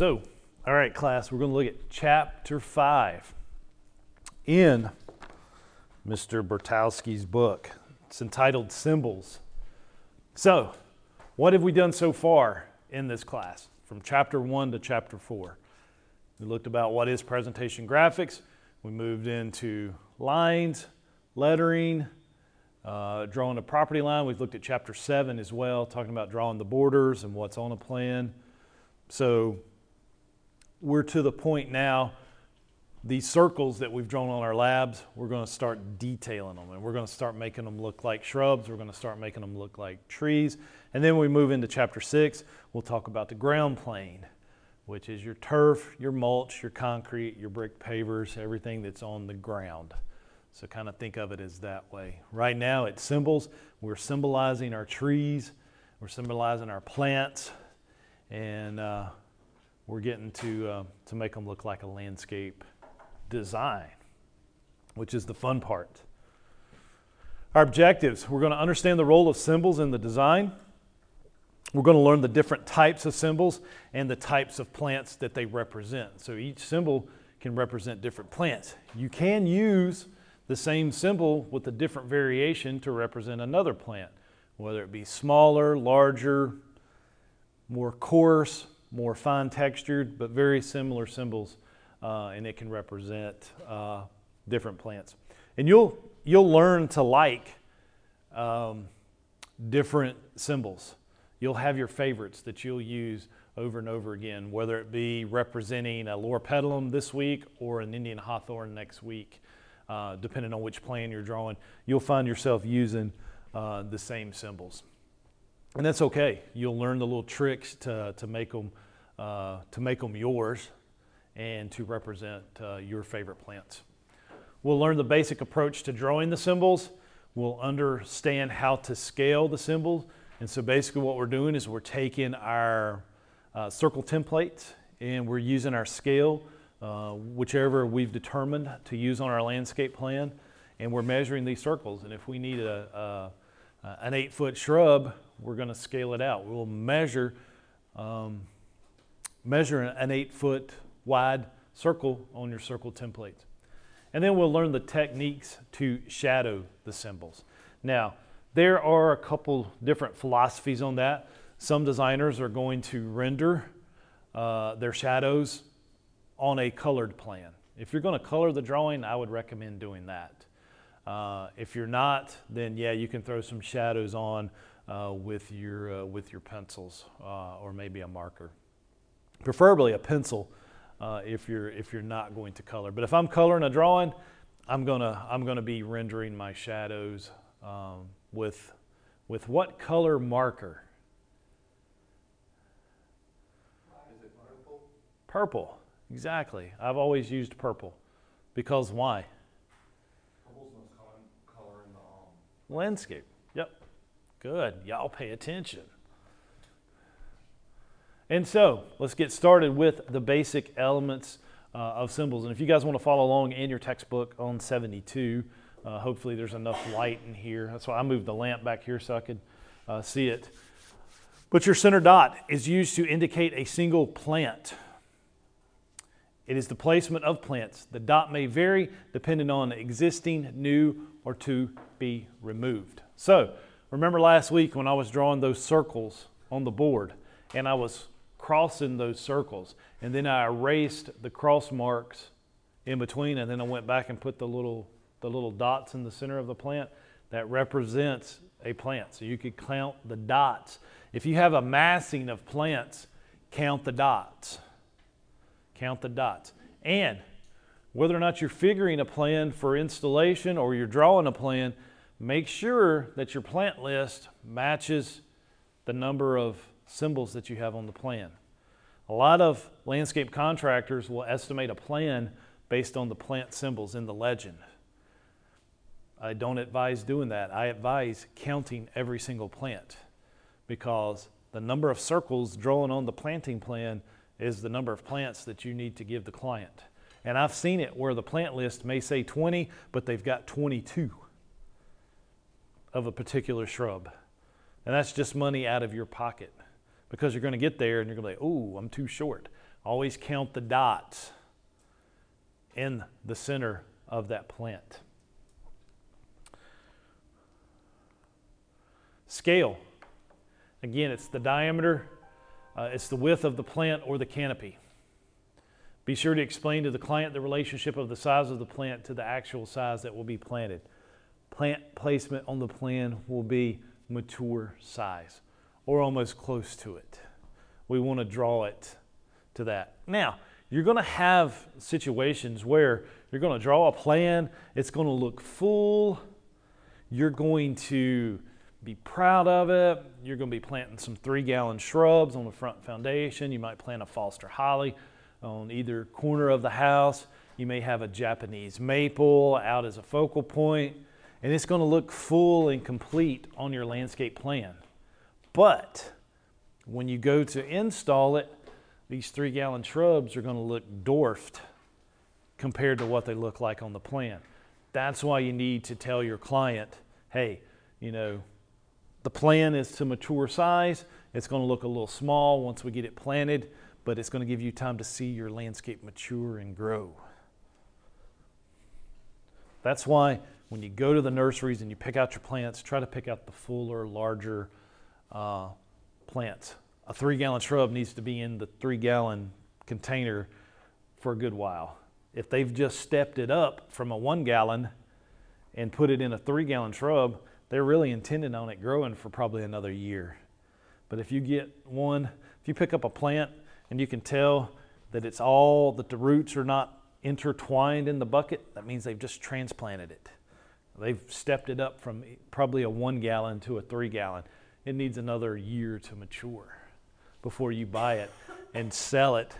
So, all right, class, we're going to look at chapter 5 in Mr. Bertowski's book. It's entitled Symbols. So, what have we done so far in this class from chapter 1 to chapter 4? We looked about what is presentation graphics. We moved into lines, lettering, uh, drawing a property line. We've looked at chapter 7 as well, talking about drawing the borders and what's on a plan. So, we're to the point now these circles that we've drawn on our labs, we're going to start detailing them and we're going to start making them look like shrubs. We're going to start making them look like trees. And then we move into chapter six, we'll talk about the ground plane, which is your turf, your mulch, your concrete, your brick pavers, everything that's on the ground. So kind of think of it as that way. Right now it's symbols. We're symbolizing our trees, we're symbolizing our plants, and uh, we're getting to, uh, to make them look like a landscape design, which is the fun part. Our objectives we're going to understand the role of symbols in the design. We're going to learn the different types of symbols and the types of plants that they represent. So each symbol can represent different plants. You can use the same symbol with a different variation to represent another plant, whether it be smaller, larger, more coarse, more fine textured, but very similar symbols uh, and it can represent uh, different plants. And you'll, you'll learn to like um, different symbols. You'll have your favorites that you'll use over and over again, whether it be representing a loropetalum this week or an Indian hawthorn next week, uh, depending on which plan you're drawing. You'll find yourself using uh, the same symbols. And that's okay. You'll learn the little tricks to, to, make, them, uh, to make them yours and to represent uh, your favorite plants. We'll learn the basic approach to drawing the symbols. We'll understand how to scale the symbols. And so basically what we're doing is we're taking our uh, circle templates and we're using our scale, uh, whichever we've determined to use on our landscape plan, and we're measuring these circles. And if we need a, a an eight foot shrub, we're going to scale it out. We'll measure, um, measure an eight foot wide circle on your circle templates. And then we'll learn the techniques to shadow the symbols. Now, there are a couple different philosophies on that. Some designers are going to render uh, their shadows on a colored plan. If you're going to color the drawing, I would recommend doing that. Uh, if you're not, then yeah, you can throw some shadows on with, your, uh, with your pencils uh, or maybe a marker. Preferably a pencil uh, if you're if you're not going to color. But if I'm coloring a drawing, I'm gonna I'm gonna be rendering my shadows um, with with what color marker? Is it purple? Purple. Exactly. I've always used purple because why? Purple's most common color in the um, Landscape. Good. Y'all pay attention. And so let's get started with the basic elements uh, of symbols. And if you guys want to follow along in your textbook on 72, uh, hopefully there's enough light in here. That's why I moved the lamp back here so I could uh, see it. But your center dot is used to indicate a single plant. It is the placement of plants. The dot may vary depending on existing, new, or to be removed. So, remember last week when I was drawing those circles on the board and I was crossing those circles. And then I erased the cross marks in between, and then I went back and put the little, the little dots in the center of the plant that represents a plant. So you could count the dots. If you have a massing of plants, count the dots. Count the dots. And whether or not you're figuring a plan for installation or you're drawing a plan, make sure that your plant list matches the number of symbols that you have on the plan. A lot of landscape contractors will estimate a plan based on the plant symbols in the legend. I don't advise doing that. I advise counting every single plant because the number of circles drawn on the planting plan is the number of plants that you need to give the client. And I've seen it where the plant list may say 20, but they've got 22 of a particular shrub. And that's just money out of your pocket because you're going to get there and you're going to be, oh, I'm too short. Always count the dots in the center of that plant. Scale. Again, it's the diameter, uh, it's the width of the plant or the canopy. Be sure to explain to the client the relationship of the size of the plant to the actual size that will be planted. Plant placement on the plan will be mature size or almost close to it. We want to draw it to that. Now, you're going to have situations where you're going to draw a plan, it's going to look full, you're going to be proud of it. You're going to be planting some three gallon shrubs on the front foundation. You might plant a Foster holly on either corner of the house. You may have a Japanese maple out as a focal point, and it's going to look full and complete on your landscape plan. But when you go to install it, these three gallon shrubs are going to look dwarfed compared to what they look like on the plan. That's why you need to tell your client, hey, you know, the plan is to mature size. It's going to look a little small once we get it planted, but it's going to give you time to see your landscape mature and grow. That's why when you go to the nurseries and you pick out your plants, try to pick out the fuller, larger uh, plants. A three gallon shrub needs to be in the three gallon container for a good while. If they've just stepped it up from a one gallon and put it in a three gallon shrub, they're really intending on it growing for probably another year. But if you get one, if you pick up a plant and you can tell that it's all, that the roots are not intertwined in the bucket, that means they've just transplanted it. They've stepped it up from probably a one gallon to a three gallon. It needs another year to mature before you buy it and sell it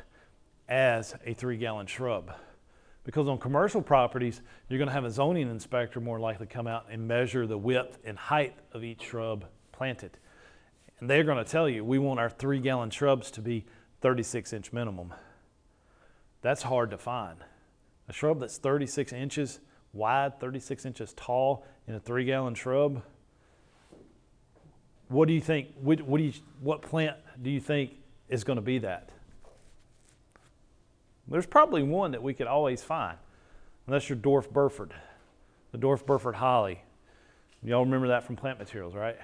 as a three gallon shrub. Because on commercial properties, you're going to have a zoning inspector more likely come out and measure the width and height of each shrub planted. And they're going to tell you, we want our three gallon shrubs to be 36 inch minimum. That's hard to find. A shrub that's 36 inches wide, 36 inches tall, in a three gallon shrub. What do you think? What, what, do you, what plant do you think is going to be that? There's probably one that we could always find, unless you're dwarf Burford, the dwarf Burford holly. Y'all remember that from plant materials, right?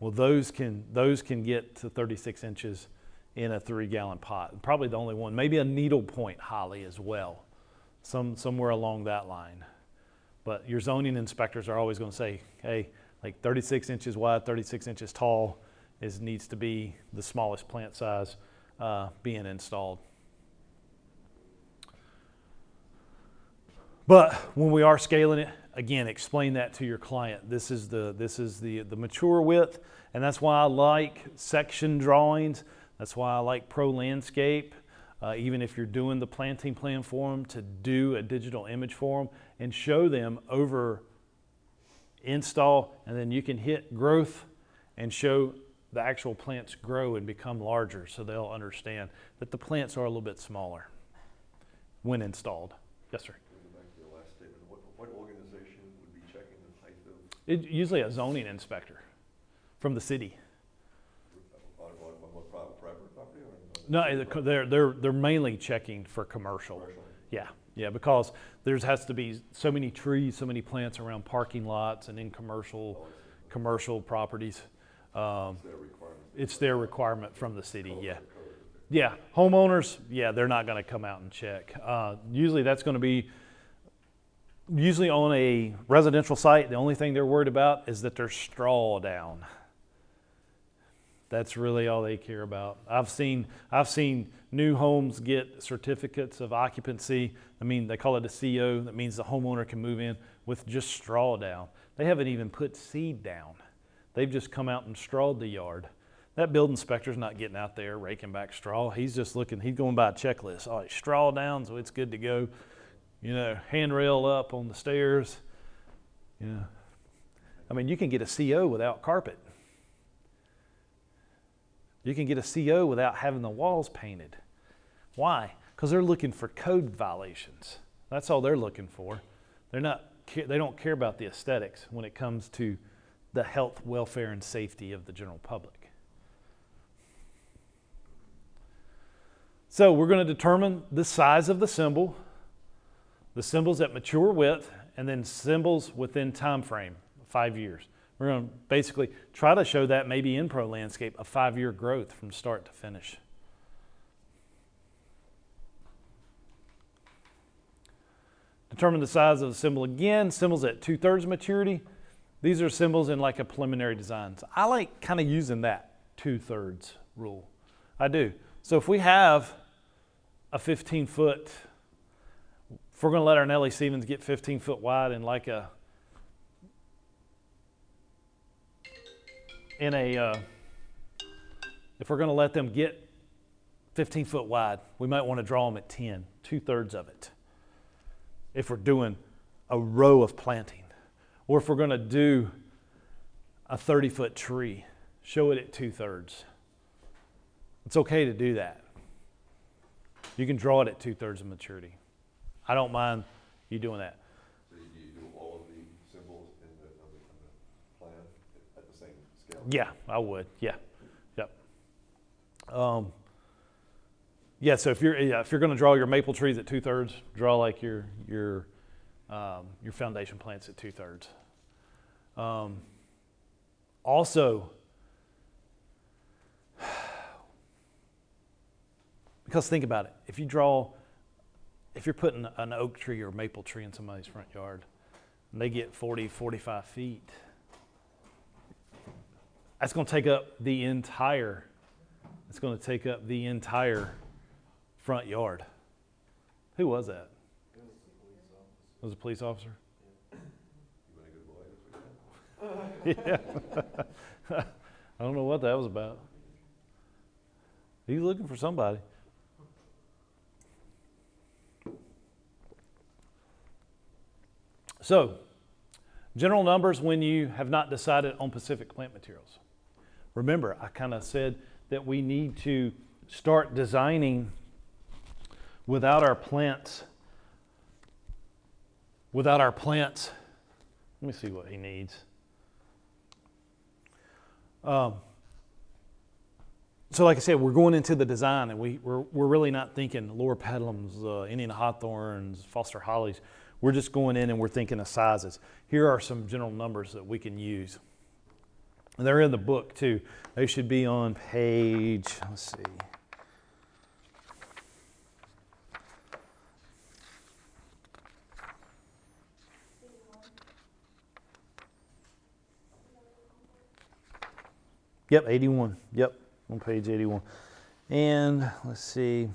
Well, those can those can get to 36 inches in a three-gallon pot. Probably the only one. Maybe a needlepoint holly as well, some somewhere along that line. But your zoning inspectors are always going to say, "Hey, like 36 inches wide, 36 inches tall, is needs to be the smallest plant size uh, being installed." But when we are scaling it, again, explain that to your client. This is the this is the the mature width, and that's why I like section drawings. That's why I like Pro Landscape. Uh, even if you're doing the planting plan for them, to do a digital image for them and show them over install, and then you can hit growth and show the actual plants grow and become larger so they'll understand that the plants are a little bit smaller when installed. Yes, sir. It, usually a zoning inspector from the city. No, they're, they're, they're mainly checking for commercial. Yeah, yeah, because there has to be so many trees, so many plants around parking lots and in commercial, commercial properties. Um, it's their requirement from the city, yeah. Yeah, homeowners, yeah, they're not going to come out and check. Uh, usually that's going to be usually on a residential site, the only thing they're worried about is that there's straw down. That's really all they care about. I've seen I've seen new homes get certificates of occupancy. I mean, they call it a CO. That means the homeowner can move in with just straw down. They haven't even put seed down. They've just come out and strawed the yard. That building inspector's not getting out there raking back straw. He's just looking. He's going by a checklist. Oh, it's straw down, so it's good to go you know, handrail up on the stairs. You know, I mean, you can get a CO without carpet. You can get a CO without having the walls painted. Why? Because they're looking for code violations. That's all they're looking for. They're not. They don't care about the aesthetics when it comes to the health, welfare, and safety of the general public. So we're going to determine the size of the symbol, the symbols at mature width, and then symbols within time frame, five years. We're going to basically try to show that maybe in Pro Landscape a five-year growth from start to finish. Determine the size of the symbol again. Symbols at two-thirds maturity. These are symbols in like a preliminary design. So I like kind of using that two-thirds rule. I do. So if we have a 15 foot, if we're going to let our Nellie Stevens get 15 foot wide in like a in a uh, if we're going to let them get 15 foot wide, we might want to draw them at 10, two thirds of it. If we're doing a row of planting, or if we're going to do a 30 foot tree, show it at two thirds. It's okay to do that. You can draw it at two thirds of maturity. I don't mind you doing that. So you, you do all of the symbols in the, on the, on the plan at the same scale? Yeah, I would. Yeah, yep. Um, yeah. So if you're yeah, if you're going to draw your maple trees at two thirds, draw like your your um, your foundation plants at two thirds. Um, also, because think about it, if you draw, if you're putting an oak tree or maple tree in somebody's front yard, and they get 40, 45 feet that's going to take up the entire it's going to take up the entire front yard. Who was that? Was a police officer? You been a good boy? This weekend? yeah. I don't know what that was about. He's looking for somebody. So general numbers when you have not decided on pacific plant materials Remember, I kind of said that we need to start designing without our plants. Without our plants, let me see what he needs. Um, so, like I said, we're going into the design, and we, we're, we're really not thinking lower loropetalums, uh, Indian hawthorns, Foster hollies. We're just going in and we're thinking of sizes. Here are some general numbers that we can use. They're in the book too. They should be on page, let's see. Yep, 81. Yep, on page 81. And let's see.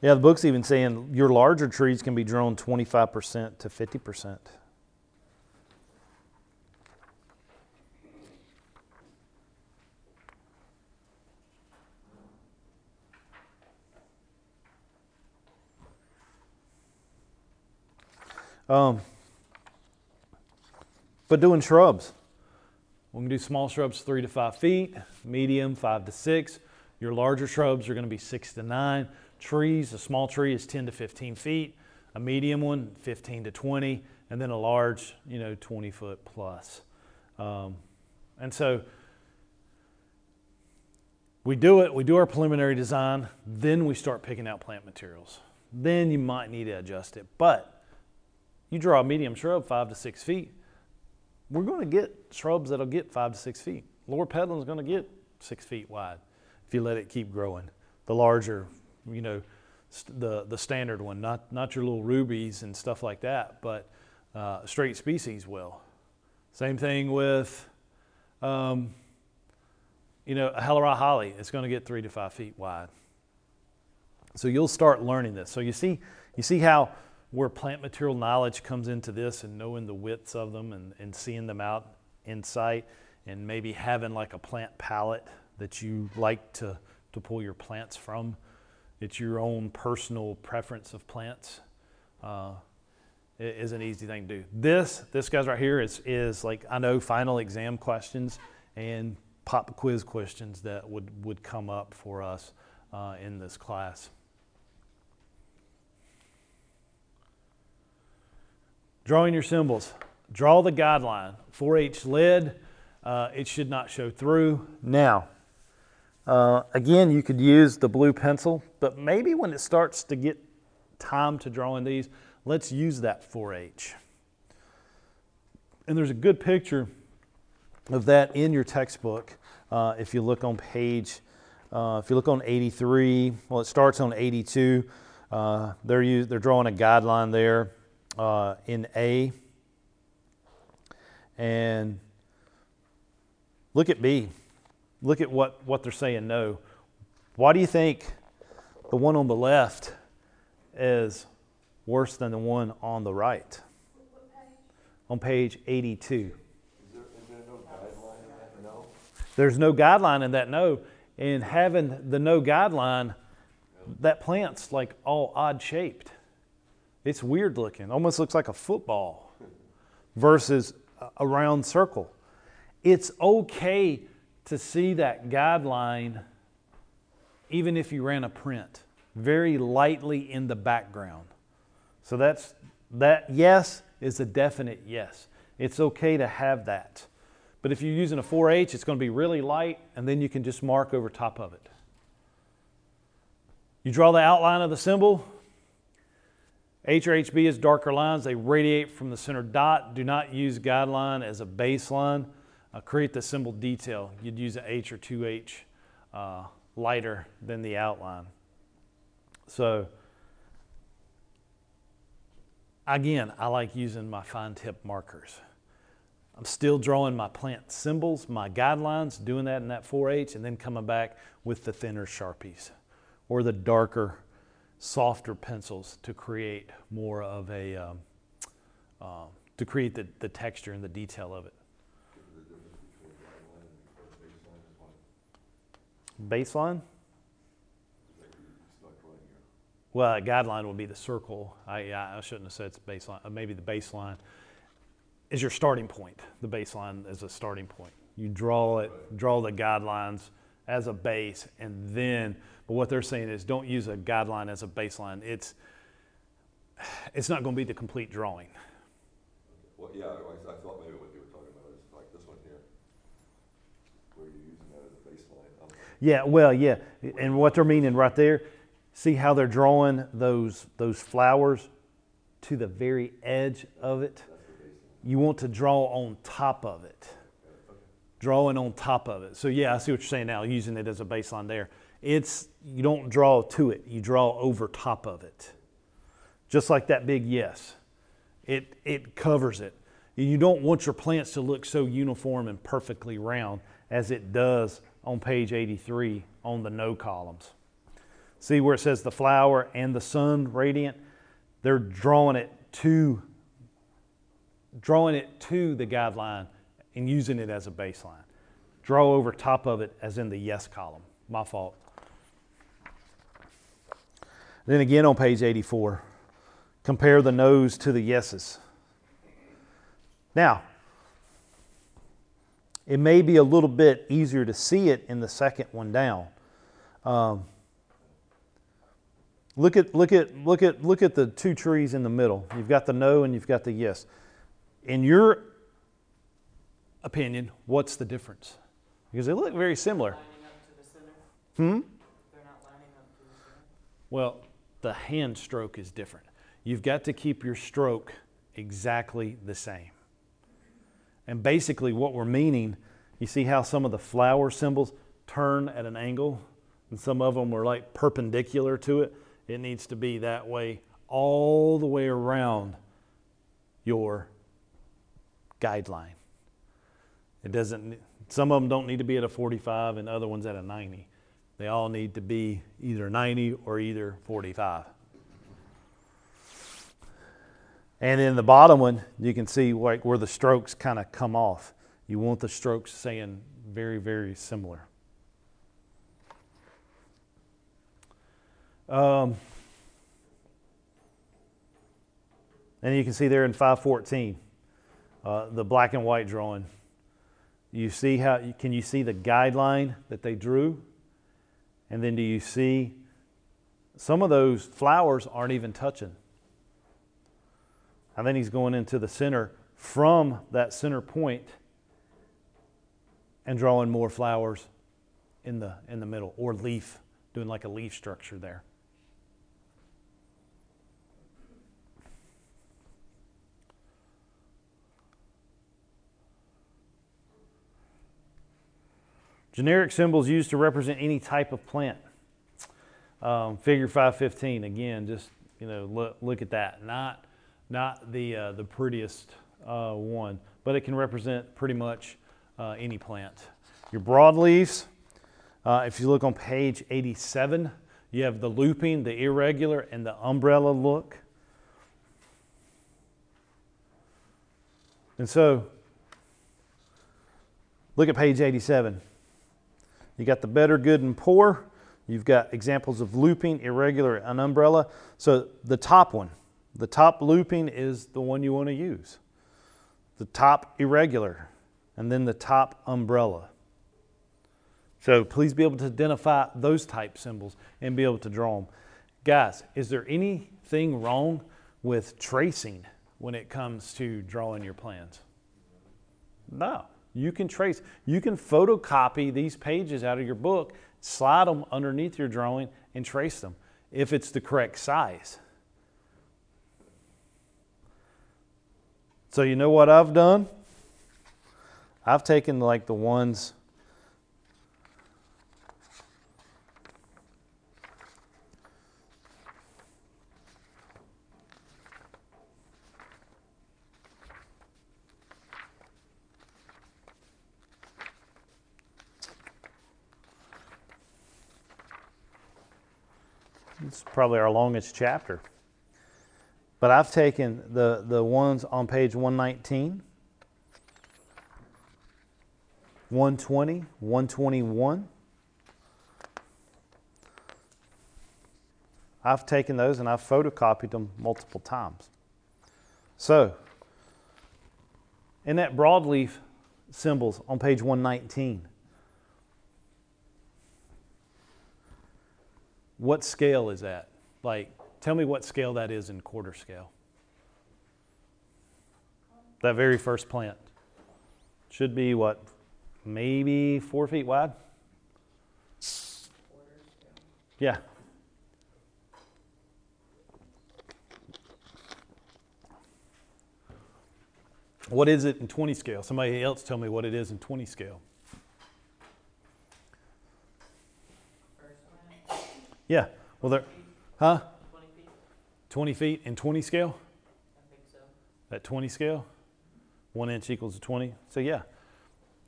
Yeah, the book's even saying your larger trees can be drawn 25% to 50%. Um, but doing shrubs, we can do small shrubs three to five feet, medium five to six. Your larger shrubs are going to be six to nine. Trees, a small tree is 10 to 15 feet, a medium one 15 to 20, and then a large, you know, 20 foot plus. Um, and so we do it, we do our preliminary design, then we start picking out plant materials. Then you might need to adjust it. But you draw a medium shrub five to six feet, we're going to get shrubs that'll get five to six feet. Loropetalum is going to get six feet wide if you let it keep growing. The larger, you know, st- the the standard one, not not your little rubies and stuff like that, but uh, straight species will. Same thing with, um, you know, a Helleri holly. It's going to get three to five feet wide. So you'll start learning this. So you see, you see how where plant material knowledge comes into this and knowing the widths of them and, and seeing them out in sight and maybe having like a plant palette that you like to, to pull your plants from. It's your own personal preference of plants. Uh, it is an easy thing to do. This, this guys right here is, is like, I know final exam questions and pop quiz questions that would, would come up for us uh, in this class. Drawing your symbols. Draw the guideline. 4H lead, uh, it should not show through. Now, Uh, again, you could use the blue pencil, but maybe when it starts to get time to drawing these, let's use that 4H. And there's a good picture of that in your textbook. Uh, if you look on page, uh, if you look on 83, well, it starts on 82. Uh, they're, use, they're drawing a guideline there uh, in A. And look at B. Look at what, what they're saying no. Why do you think the one on the left is worse than the one on the right? On page 82. There, is no guideline in that? No? There's no guideline in that no. And having the no guideline, that plant's like all odd shaped. It's weird looking, almost looks like a football versus a- round circle. It's okay to see that guideline even if you ran a print very lightly in the background. So that's that yes is a definite yes. It's okay to have that. But if you're using a 4H, it's going to be really light, and then you can just mark over top of it. You draw the outline of the symbol. H or HB is darker lines. They radiate from the center dot. Do not use guideline as a baseline. Uh, create the symbol detail. You'd use an H or 2H uh, lighter than the outline. So, again, I like using my fine tip markers. I'm still drawing my plant symbols, my guidelines, doing that in that 4H, and then coming back with the thinner Sharpies or the darker, softer pencils to create more of a, um, uh, to create the, the texture and the detail of it. Baseline? Well, a guideline would be the circle. I, I shouldn't have said it's baseline. Uh, maybe the baseline is your starting point. The baseline is a starting point. You draw it, draw the guidelines as a base, and then. But what they're saying is, don't use a guideline as a baseline. It's it's not going to be the complete drawing. Well, yeah, I, I thought maybe what you were talking about is like this one here, where you're using that as a baseline. Um, Yeah, well, yeah, and what they're meaning right there. See how they're drawing those those flowers to the very edge of it. That's the baseline. you want to draw on top of it. Drawing on top of it. So yeah, I see what you're saying now, using it as a baseline there. It's you don't draw to it, you draw over top of it. Just like that big yes. It it covers it. You don't want your plants to look so uniform and perfectly round as it does on page 83 on the no columns. See where it says the flower and the sun radiant? They're drawing it to drawing it to the guideline and using it as a baseline. Draw over top of it as in the yes column. My fault. Then again on page 84, compare the no's to the yeses. Now, it may be a little bit easier to see it in the second one down. Um, look at look at look at look at the two trees in the middle. You've got the no and you've got the yes. In your opinion, what's the difference? Because they look very similar. Lining up to the center? Hmm? They're not lining up to the center? Well, the hand stroke is different. You've got to keep your stroke exactly the same. And basically, what we're meaning, you see how some of the flower symbols turn at an angle, and some of them are like perpendicular to it. It needs to be that way all the way around your guideline. It doesn't. Some of them don't need to be at a 45, and other ones at a 90. They all need to be either 90 or either 45. And in the bottom one, you can see like where the strokes kind of come off. You want the strokes saying very, very similar. Um, and you can see there in 514, uh, the black and white drawing. You see how, can you see the guideline that they drew? And then do you see some of those flowers aren't even touching? And then he's going into the center from that center point and drawing more flowers in the in the middle or leaf, doing like a leaf structure there. Generic symbols used to represent any type of plant. Um, figure 515 again, just you know look, look at that. Not not the uh, the prettiest uh, one, but it can represent pretty much uh, any plant. Your broadleaves, uh, if you look on page 87, you have the looping, the irregular, and the umbrella look. And so, look at page 87. You got the better, good, and poor. You've got examples of looping, irregular, and umbrella. So the top one, the top looping is the one you want to use. The top irregular, and then the top umbrella. So please be able to identify those type symbols and be able to draw them. Guys, is there anything wrong with tracing when it comes to drawing your plans? No. You can trace, you can photocopy these pages out of your book, slide them underneath your drawing, and trace them if it's the correct size. So, you know what I've done? I've taken like the ones. It's probably our longest chapter. But I've taken the, the ones on page 119, 120, 121. I've taken those and I've photocopied them multiple times. So, in that broadleaf symbols on page 119, what scale is that? Like, tell me what scale that is in quarter scale. That very first plant should be what, maybe four feet wide? Yeah. What is it in 20 scale? Somebody else tell me what it is in 20 scale. First one, Yeah. Well, there, huh? twenty feet, 20 feet in 20 scale? I think so. At 20 scale? One inch equals 20. So, yeah.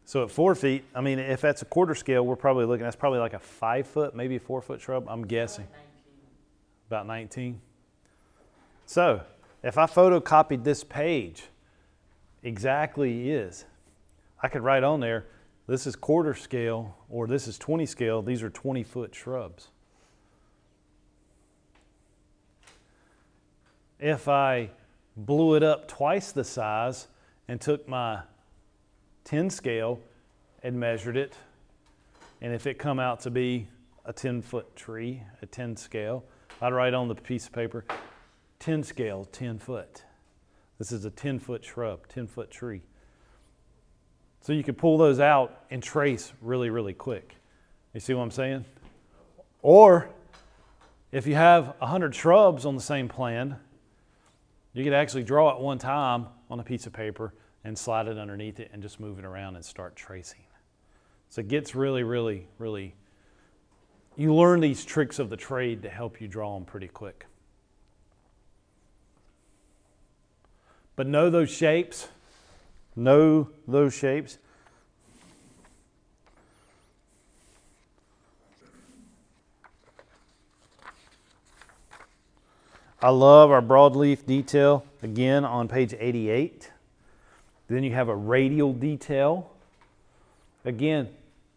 So, at four feet, I mean, if that's a quarter scale, we're probably looking, that's probably like a five foot, maybe a four foot shrub. I'm guessing. About 19. So, if I photocopied this page exactly is, I could write on there, this is quarter scale or this is 20 scale. These are 20 foot shrubs. If I blew it up twice the size and took my 10 scale and measured it, and if it come out to be a 10 foot tree, a 10 scale, I'd write on the piece of paper 10 scale, 10 foot. This is a 10 foot shrub, 10 foot tree. So you could pull those out and trace really, really quick. You see what I'm saying? Or if you have 100 shrubs on the same plan, you could actually draw it one time on a piece of paper and slide it underneath it and just move it around and start tracing. So it gets really, really, really, you learn these tricks of the trade to help you draw them pretty quick. But know those shapes. Know those shapes. I love our broadleaf detail again on page 88. Then you have a radial detail. Again,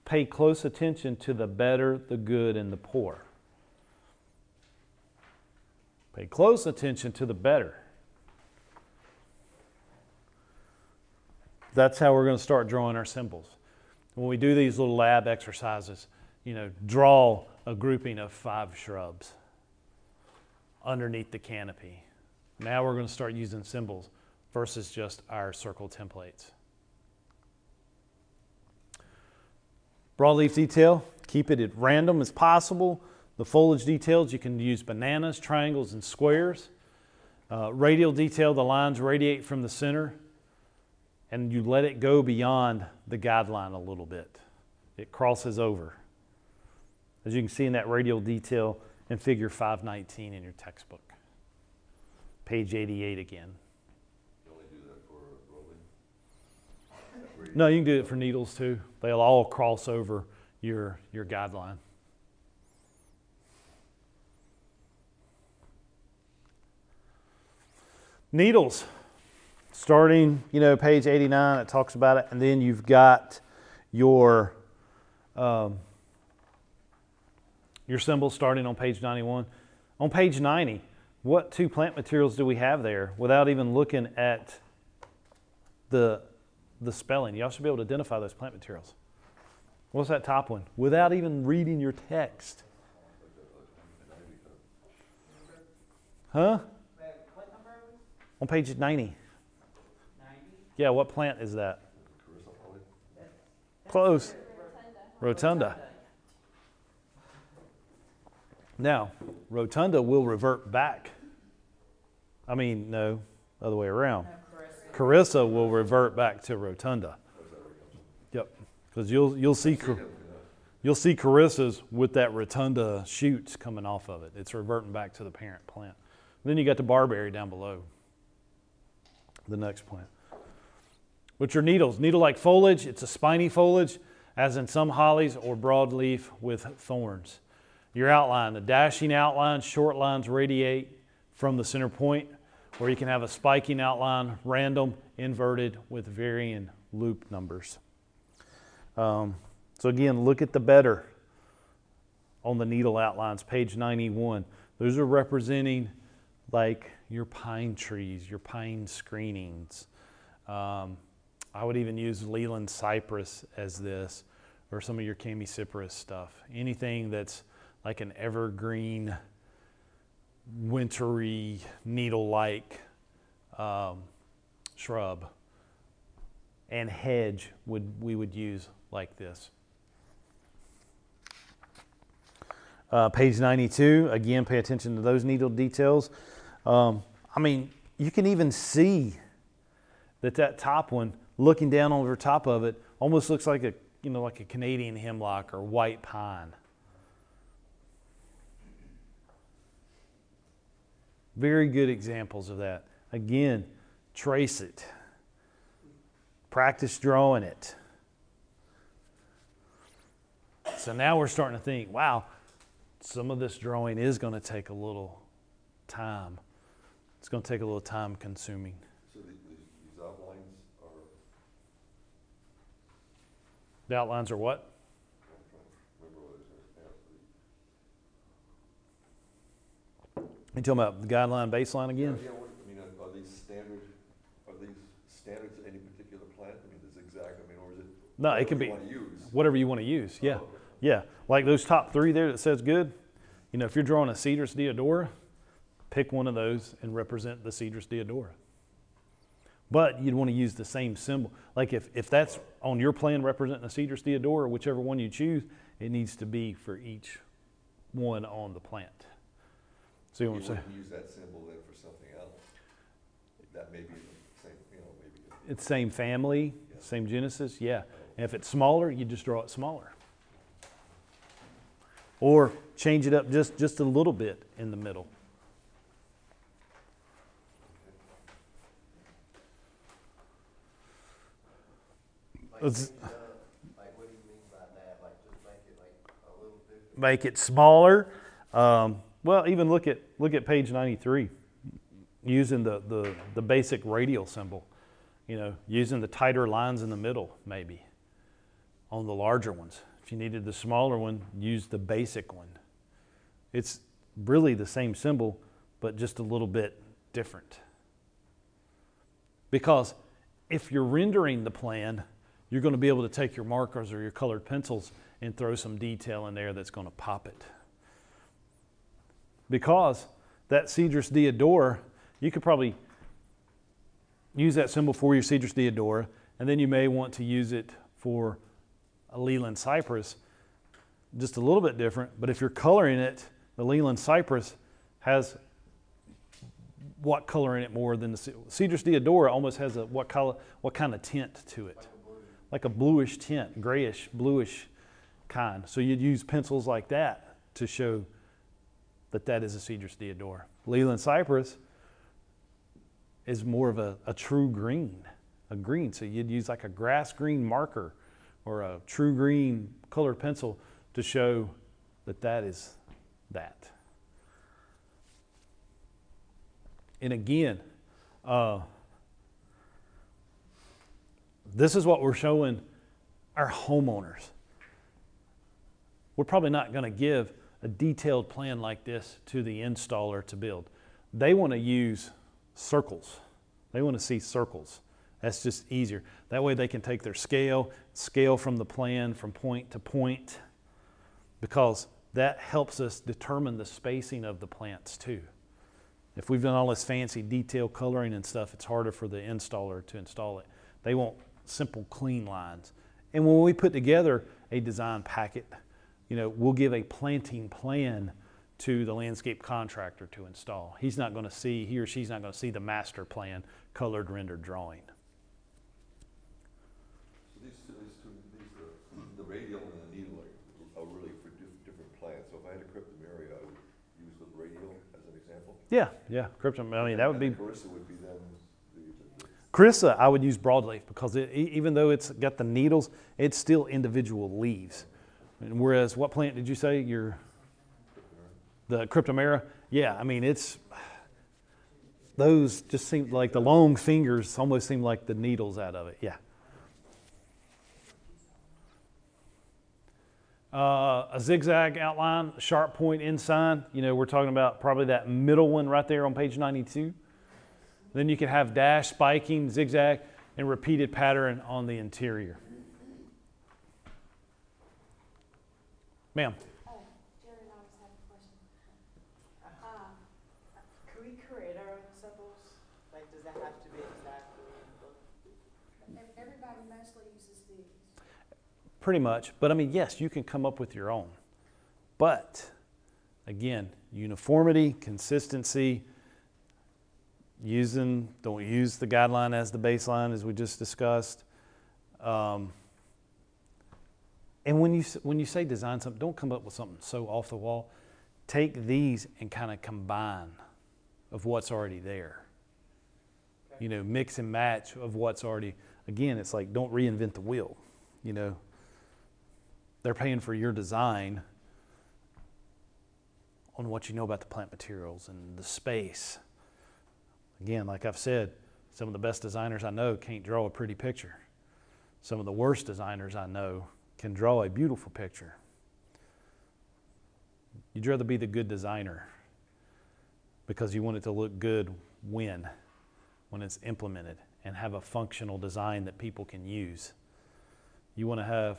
pay close attention to the better, the good, and the poor. Pay close attention to the better. That's how we're going to start drawing our symbols. When we do these little lab exercises, you know, draw a grouping of five shrubs underneath the canopy. Now we're going to start using symbols versus just our circle templates. Broadleaf detail, keep it at random as possible. The foliage details, you can use bananas, triangles, and squares. Uh, radial detail, the lines radiate from the center, and you let it go beyond the guideline a little bit. It crosses over. As you can see in that radial detail in figure 519 in your textbook. Page 88 again. You only do that for rolling? You- No, you can do it for needles too. They'll all cross over your, your guideline. Needles, starting, you know, page 89, it talks about it, and then you've got your um, your symbols starting on page 91. On page 90, what two plant materials do we have there without even looking at the the spelling. You should be able to identify those plant materials. What's that top one? Without even reading your text. Huh? What number are we? On page 90. Yeah, what plant is that? Close. Rotunda. Now, rotunda will revert back. I mean, no, other way around. No, Carissa. Carissa will revert back to rotunda. Yep, because you'll you'll see you'll see Carissas with that rotunda shoots coming off of it. It's reverting back to the parent plant. Then you got the barberry down below. The next plant. Which are needles, needle-like foliage. It's a spiny foliage, as in some hollies or broadleaf with thorns. Your outline, the dashing outline, short lines radiate from the center point, or you can have a spiking outline, random, inverted, with varying loop numbers. Um, so again, look at the better on the needle outlines, page 91. Those are representing like your pine trees, your pine screenings. Um, I would even use Leyland cypress as this, or some of your Chamaecyparis stuff. Anything that's like an evergreen, wintry, needle-like um, shrub. And hedge would we would use like this. Uh, page 92, again, pay attention to those needle details. Um, I mean, you can even see that that top one, looking down over top of it, almost looks like a you know like a Canadian hemlock or white pine. Very good examples of that. Again, trace it. Practice drawing it. So now we're starting to think, wow, some of this drawing is going to take a little time. It's going to take a little time consuming. So the- these, these outlines are, The outlines are what? I'm trying to remember what it is. Yeah, You talking about the guideline baseline again? yeah, what, I mean, are- are these standard, are these standard to any particular plant? I mean, is exact, I mean, or is it? No, it could whatever be you wanna use? whatever you want to use. Yeah. Oh. Yeah. Like those top three there that says good. You know, if you're drawing a Cedrus deodora, pick one of those and represent the Cedrus deodora. But you'd want to use the same symbol. Like if, if that's on your plan representing a Cedrus deodora, whichever one you choose, it needs to be for each one on the plant. See You what I'm saying? wouldn't use that symbol then for something else? That may be the same, you know, maybe. it- It's same family, Yeah. same genesis, yeah. And if it's smaller, you just draw it smaller. Or change it up just, just a little bit in the middle. Like, It's- uh, like, what do you mean by that? Like, just make it like a little different? Make it smaller. Um, well, even look at look at page 93, using the, the, the basic radial symbol. You know, using the tighter lines in the middle, maybe, on the larger ones. If you needed the smaller one, use the basic one. It's really the same symbol, but just a little bit different. Because if you're rendering the plan, you're going to be able to take your markers or your colored pencils and throw some detail in there that's going to pop it. Because that Cedrus deodora, you could probably use that symbol for your Cedrus deodora, and then you may want to use it for a Leyland cypress. just a little bit different. But if you're coloring it, the Leyland cypress has what color in it more than the Cedrus deodora almost has a what color, what kind of tint to it? Like a bluish tint, grayish, bluish kind. So you'd use pencils like that to show that that is a Cedrus deodara. Leyland cypress is more of a, a true green, a green. So you'd use like a grass green marker or a true green colored pencil to show that that is that. And again, uh, this is what we're showing our homeowners. We're probably not going to give a detailed plan like this to the installer to build. They want to use circles. They want to see circles. That's just easier. That way they can take their scale, scale from the plan from point to point, because that helps us determine the spacing of the plants too. If we've done all this fancy detail coloring and stuff, it's harder for the installer to install it. They want simple, clean lines. And when we put together a design packet, you know, we'll give a planting plan to the landscape contractor to install. He's not going to see, he or she's not going to see the master plan, colored, rendered drawing. So these two, these two, these, uh, the radial and the needle are, are really for dif- different plants. So if I had a cryptomeria, I would use the radial as an example. Yeah, yeah, cryptum. I mean, that would be Carissa would be then the, the, the Carissa, I would use broadleaf because it, even though it's got the needles, it's still individual leaves. And whereas, what plant did you say? Your the cryptomeria? Yeah, I mean it's those just seem like the long fingers almost seem like the needles out of it. Yeah. Uh, a zigzag outline, sharp point inside. You know, we're talking about probably that middle one right there on page 92. Then you can have dash, spiking, zigzag, and repeated pattern on the interior. Ma'am, Oh, Jerry and I just have a question. Uh, Can we create our own symbols? Like, does that have to be exactly? ev- everybody mostly uses these. pretty much. But I mean, yes, you can come up with your own. But again, uniformity, consistency, using, don't use the guideline as the baseline as we just discussed. Um, and when you, when you say design something, don't come up with something so off the wall. Take these and kind of combine of what's already there. You know, mix and match of what's already, again, it's like don't reinvent the wheel, you know they're paying for your design on what you know about the plant materials and the space. Again, like I've said, some of the best designers I know can't draw a pretty picture. Some of the worst designers I know can draw a beautiful picture. You'd rather be the good designer because you want it to look good when when it's implemented and have a functional design that people can use. You want to have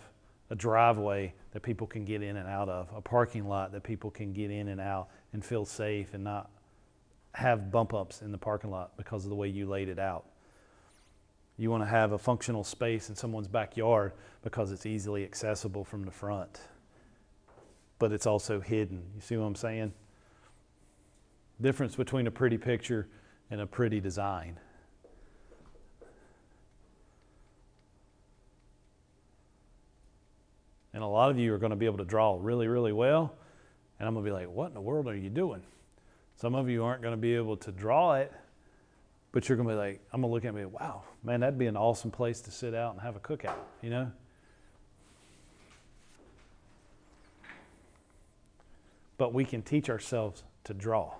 a driveway that people can get in and out of, a parking lot that people can get in and out and feel safe and not have bump ups in the parking lot because of the way you laid it out. You want to have a functional space in someone's backyard because it's easily accessible from the front, but it's also hidden. You see what I'm saying? Difference between a pretty picture and a pretty design. And a lot of you are going to be able to draw really, really well. And I'm going to be like, what in the world are you doing? Some of you aren't going to be able to draw it, but you're going to be like, I'm going to look at me, wow, man, that'd be an awesome place to sit out and have a cookout, you know? But we can teach ourselves to draw.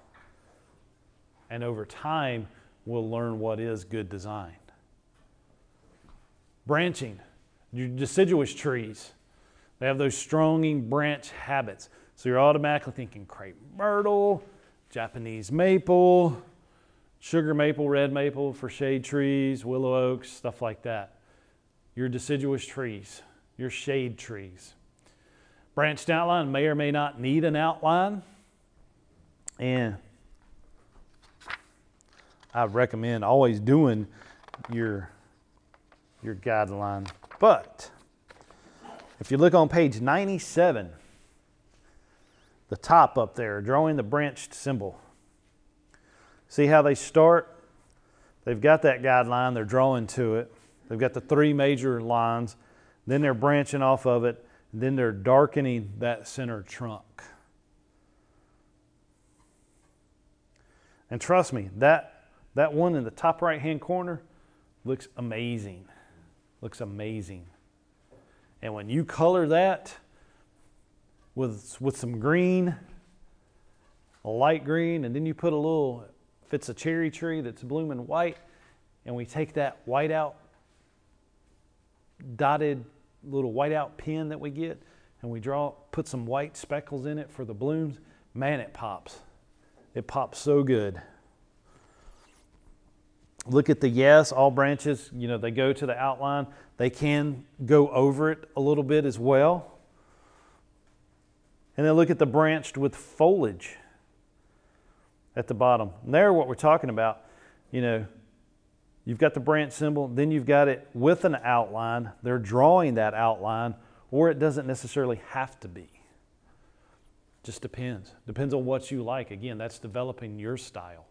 And over time, we'll learn what is good design. Branching, your deciduous trees. They have those stronging branch habits. So you're automatically thinking crepe myrtle, Japanese maple, sugar maple, red maple for shade trees, willow oaks, stuff like that. Your deciduous trees, your shade trees. Branched outline may or may not need an outline. And I recommend always doing your, your guideline. But if you look on page 97, the top up there, drawing the branched symbol. See how they start? They've got that guideline, they're drawing to it. They've got the three major lines, then they're branching off of it, then they're darkening that center trunk. And trust me, that, that one in the top right hand corner looks amazing. Looks amazing. And when you color that with, with some green, a light green, and then you put a little, if it's a cherry tree that's blooming white, and we take that white out, dotted little white out pen that we get, and we draw, put some white speckles in it for the blooms, man, it pops. It pops so good. Look at the yes, all branches, you know, they go to the outline. They can go over it a little bit as well. And then look at the branched with foliage at the bottom. And there, what we're talking about, you know, you've got the branch symbol, then you've got it with an outline. They're drawing that outline, or it doesn't necessarily have to be. Just depends. Depends on what you like. Again, that's developing your style.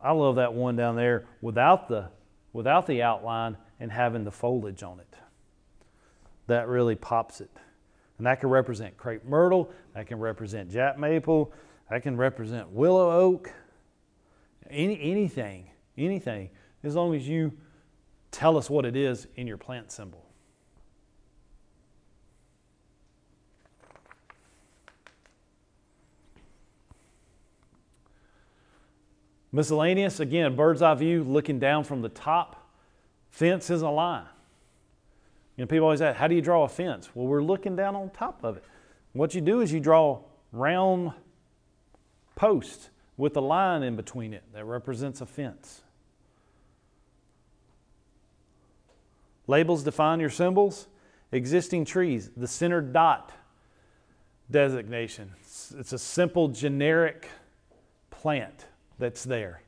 I love that one down there without the without the outline and having the foliage on it. That really pops it. And that can represent crepe myrtle, that can represent jack maple, that can represent willow oak, any, anything, anything, as long as you tell us what it is in your plant symbol. Miscellaneous, again, bird's eye view looking down from the top. Fence is a line. You know, people always ask, how do you draw a fence? Well, we're looking down on top of it. What you do is you draw round posts with a line in between it that represents a fence. Labels define your symbols. Existing trees, the centered dot designation. It's a simple generic plant that's there.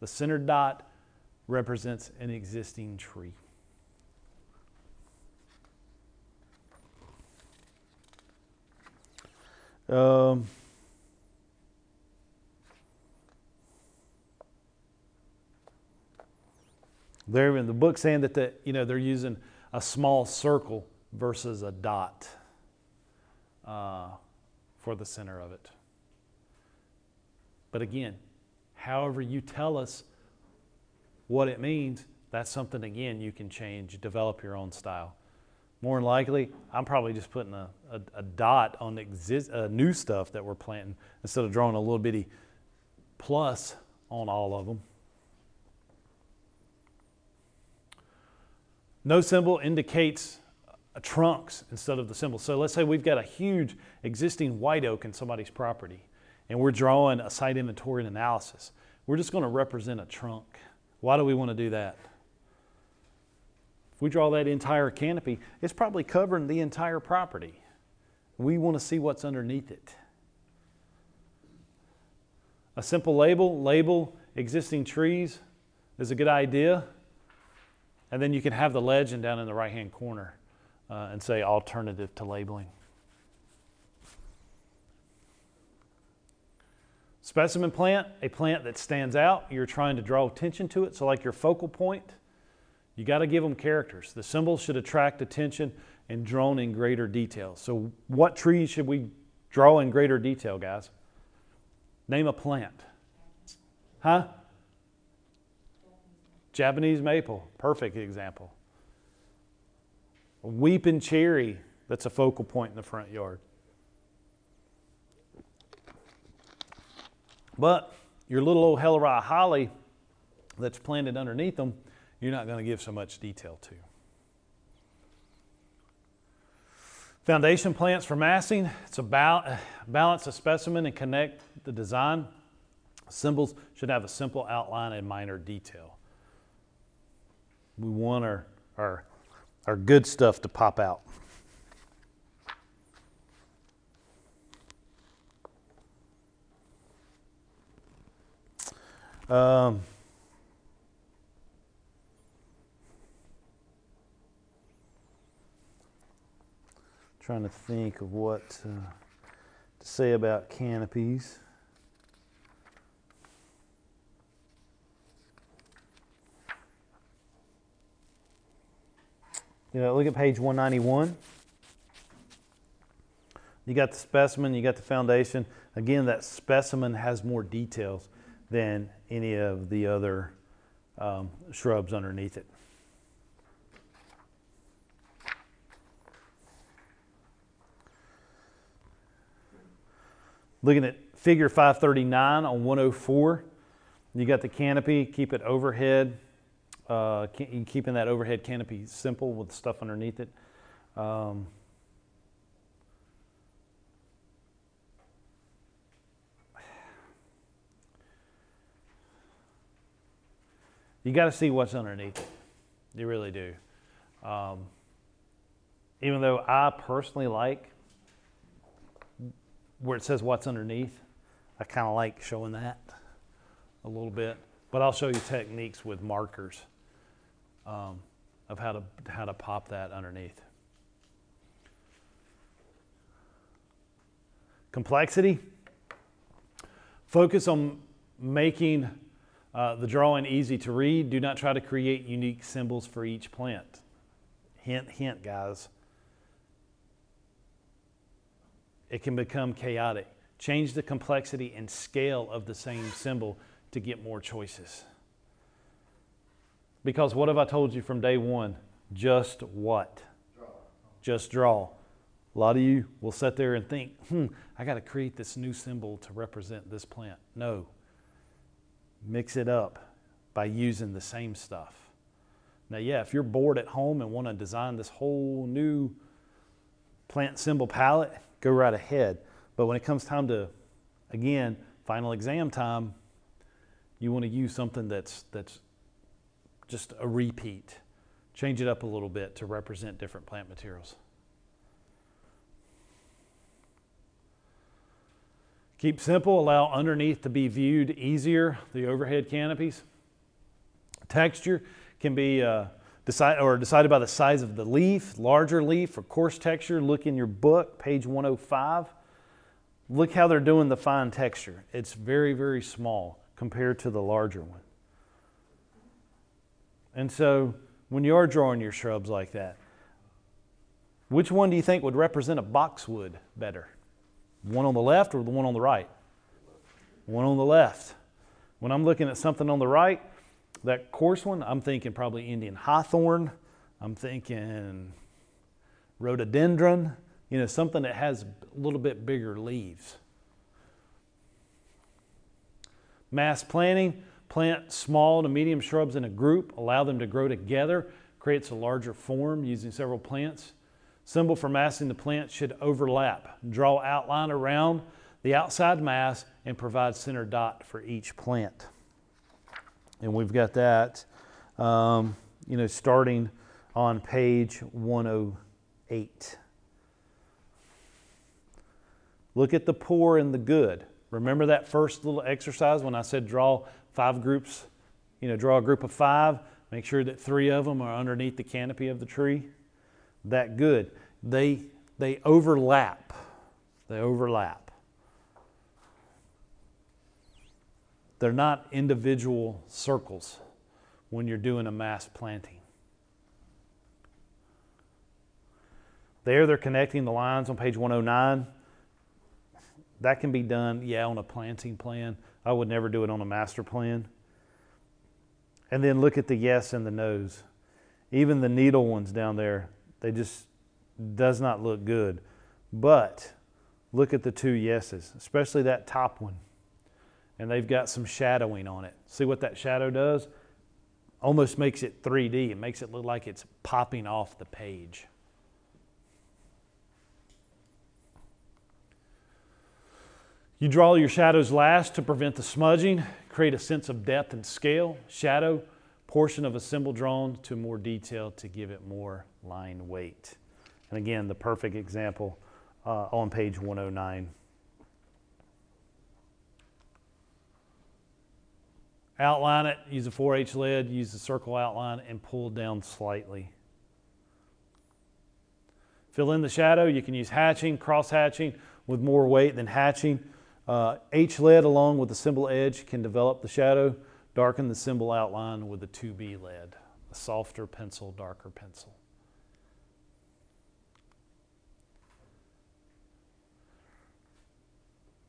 The center dot represents an existing tree. Um, they're in the book saying that the, you know they're using a small circle versus a dot uh, for the center of it. But again, however you tell us what it means, that's something, again, you can change, develop your own style. More than likely, I'm probably just putting a, a, a dot on exist, uh, new stuff that we're planting instead of drawing a little bitty plus on all of them. No symbol indicates trunks instead of the symbol. So let's say we've got a huge existing white oak in somebody's property and we're drawing a site inventory and analysis, we're just going to represent a trunk. Why do we want to do that? If we draw that entire canopy, it's probably covering the entire property. We want to see what's underneath it. A simple label, label existing trees, is a good idea. And then you can have the legend down in the right hand corner uh, and say alternative to labeling. Specimen plant, a plant that stands out. You're trying to draw attention to it. So, like your focal point, you got to give them characters. The symbols should attract attention and drawn in greater detail. So, what trees should we draw in greater detail, guys? Name a plant. Huh? Japanese maple, perfect example. A weeping cherry, that's a focal point in the front yard. But your little old Helleri holly that's planted underneath them, you're not going to give so much detail to. Foundation plants for massing. It's about balance a specimen and connect the design. Symbols should have a simple outline and minor detail. We want our, our, our good stuff to pop out. Um, Trying to think of what uh, to say about canopies. You know, look at page 191. You got the specimen, you got the foundation. Again, that specimen has more details than any of the other um, shrubs underneath it. Looking at figure 539 on 104, you got the canopy, keep it overhead, uh, keeping that overhead canopy simple with stuff underneath it. Um, you got to see what's underneath it. You really do. Um, even though I personally like where it says what's underneath, I kind of like showing that a little bit. But I'll show you techniques with markers um, of how to how to pop that underneath. Complexity. Focus on making uh, the drawing easy to read. Do not try to create unique symbols for each plant. Hint, hint, guys. It can become chaotic. Change the complexity and scale of the same symbol to get more choices. Because what have I told you from day one? Just what? Draw. Just draw. A lot of you will sit there and think, hmm, I got to create this new symbol to represent this plant. No. Mix it up by using the same stuff. Now, yeah, if you're bored at home and want to design this whole new plant symbol palette, go right ahead. But when it comes time to, again, final exam time, you want to use something that's that's just a repeat. Change it up a little bit to represent different plant materials. Keep simple, allow underneath to be viewed easier, the overhead canopies. Texture can be uh, decide, or decided by the size of the leaf, larger leaf or coarse texture. Look in your book, page 105. Look how they're doing the fine texture. It's very, very small compared to the larger one. And so when you are drawing your shrubs like that, which one do you think would represent a boxwood better? One on the left or the one on the right? One on the left. When I'm looking at something on the right, that coarse one, I'm thinking probably Indian hawthorn. I'm thinking rhododendron, you know, something that has a little bit bigger leaves. Mass planting, plant small to medium shrubs in a group, allow them to grow together, creates a larger form using several plants. Symbol for massing the plant should overlap. Draw outline around the outside mass and provide center dot for each plant. And we've got that, um, you know, starting on page 108. Look at the poor and the good. Remember that first little exercise when I said draw five groups, you know, draw a group of five, make sure that three of them are underneath the canopy of the tree? That good. They, they overlap. They overlap. They're not individual circles when you're doing a mass planting. There, they're connecting the lines on page 109. That can be done, yeah, on a planting plan. I would never do it on a master plan. And then look at the yes and the no's. Even the needle ones down there, they just does not look good. But look at the two yeses, especially that top one. And they've got some shadowing on it. See what that shadow does? Almost makes it 3D. It makes it look like it's popping off the page. You draw your shadows last to prevent the smudging, create a sense of depth and scale. Shadow, portion of a symbol drawn to more detail to give it more line weight. And again, the perfect example uh, on page 109. Outline it, use a 4H lead, use the circle outline, and pull down slightly. fill in the shadow. You can use hatching, cross hatching with more weight than hatching. Uh, H lead along with the symbol edge can develop the shadow, darken the symbol outline with the 2B lead, a softer pencil, darker pencil.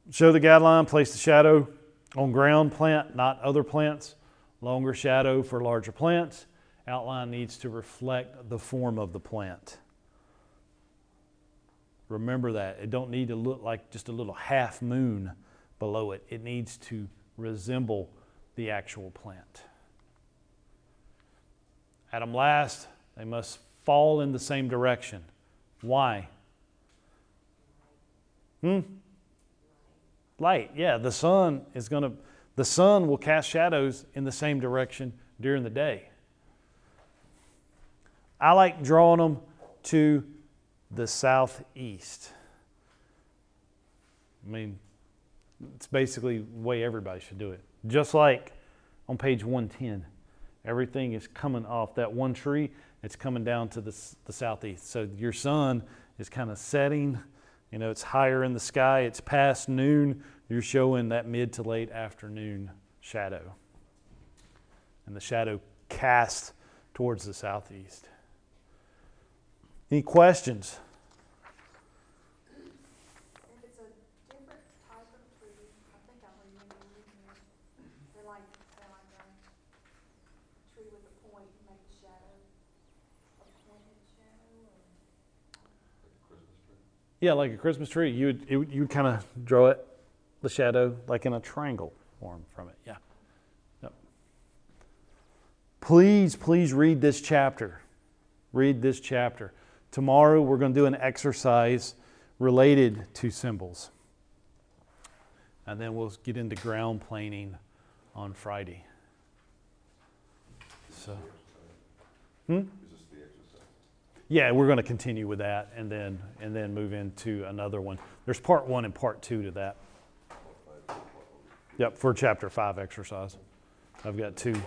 Show the guideline, place the shadow on ground plant, not other plants. Longer shadow for larger plants. Outline needs to reflect the form of the plant. Remember that. It don't need to look like just a little half moon below it. It needs to resemble the actual plant. At them last, they must fall in the same direction. Why? Hmm? Light. Yeah, the sun is going to the sun will cast shadows in the same direction during the day. I like drawing them to the southeast. I mean, it's basically the way everybody should do it. Just like on page 110, everything is coming off that one tree, it's coming down to the, the southeast. So your sun is kind of setting, you know, it's higher in the sky, it's past noon, you're showing that mid to late afternoon shadow. And the shadow cast towards the southeast. Any questions? If it's a different type of tree, I think I'm reading it in here. They're like, they're like a tree with a point, make a shadow, a pointed shadow, or? Christmas tree. Yeah, like a Christmas tree. You would, it, you would kind of draw it, the shadow, like in a triangle form from it. Yeah. Yep. Please, please read this chapter. Read this chapter. Tomorrow we're going to do an exercise related to symbols. And then we'll get into ground planing on Friday. So, hmm? Is this the exercise? Yeah, we're going to continue with that and then and then move into another one. There's part one and part two to that. Yep, for chapter five exercise. I've got two.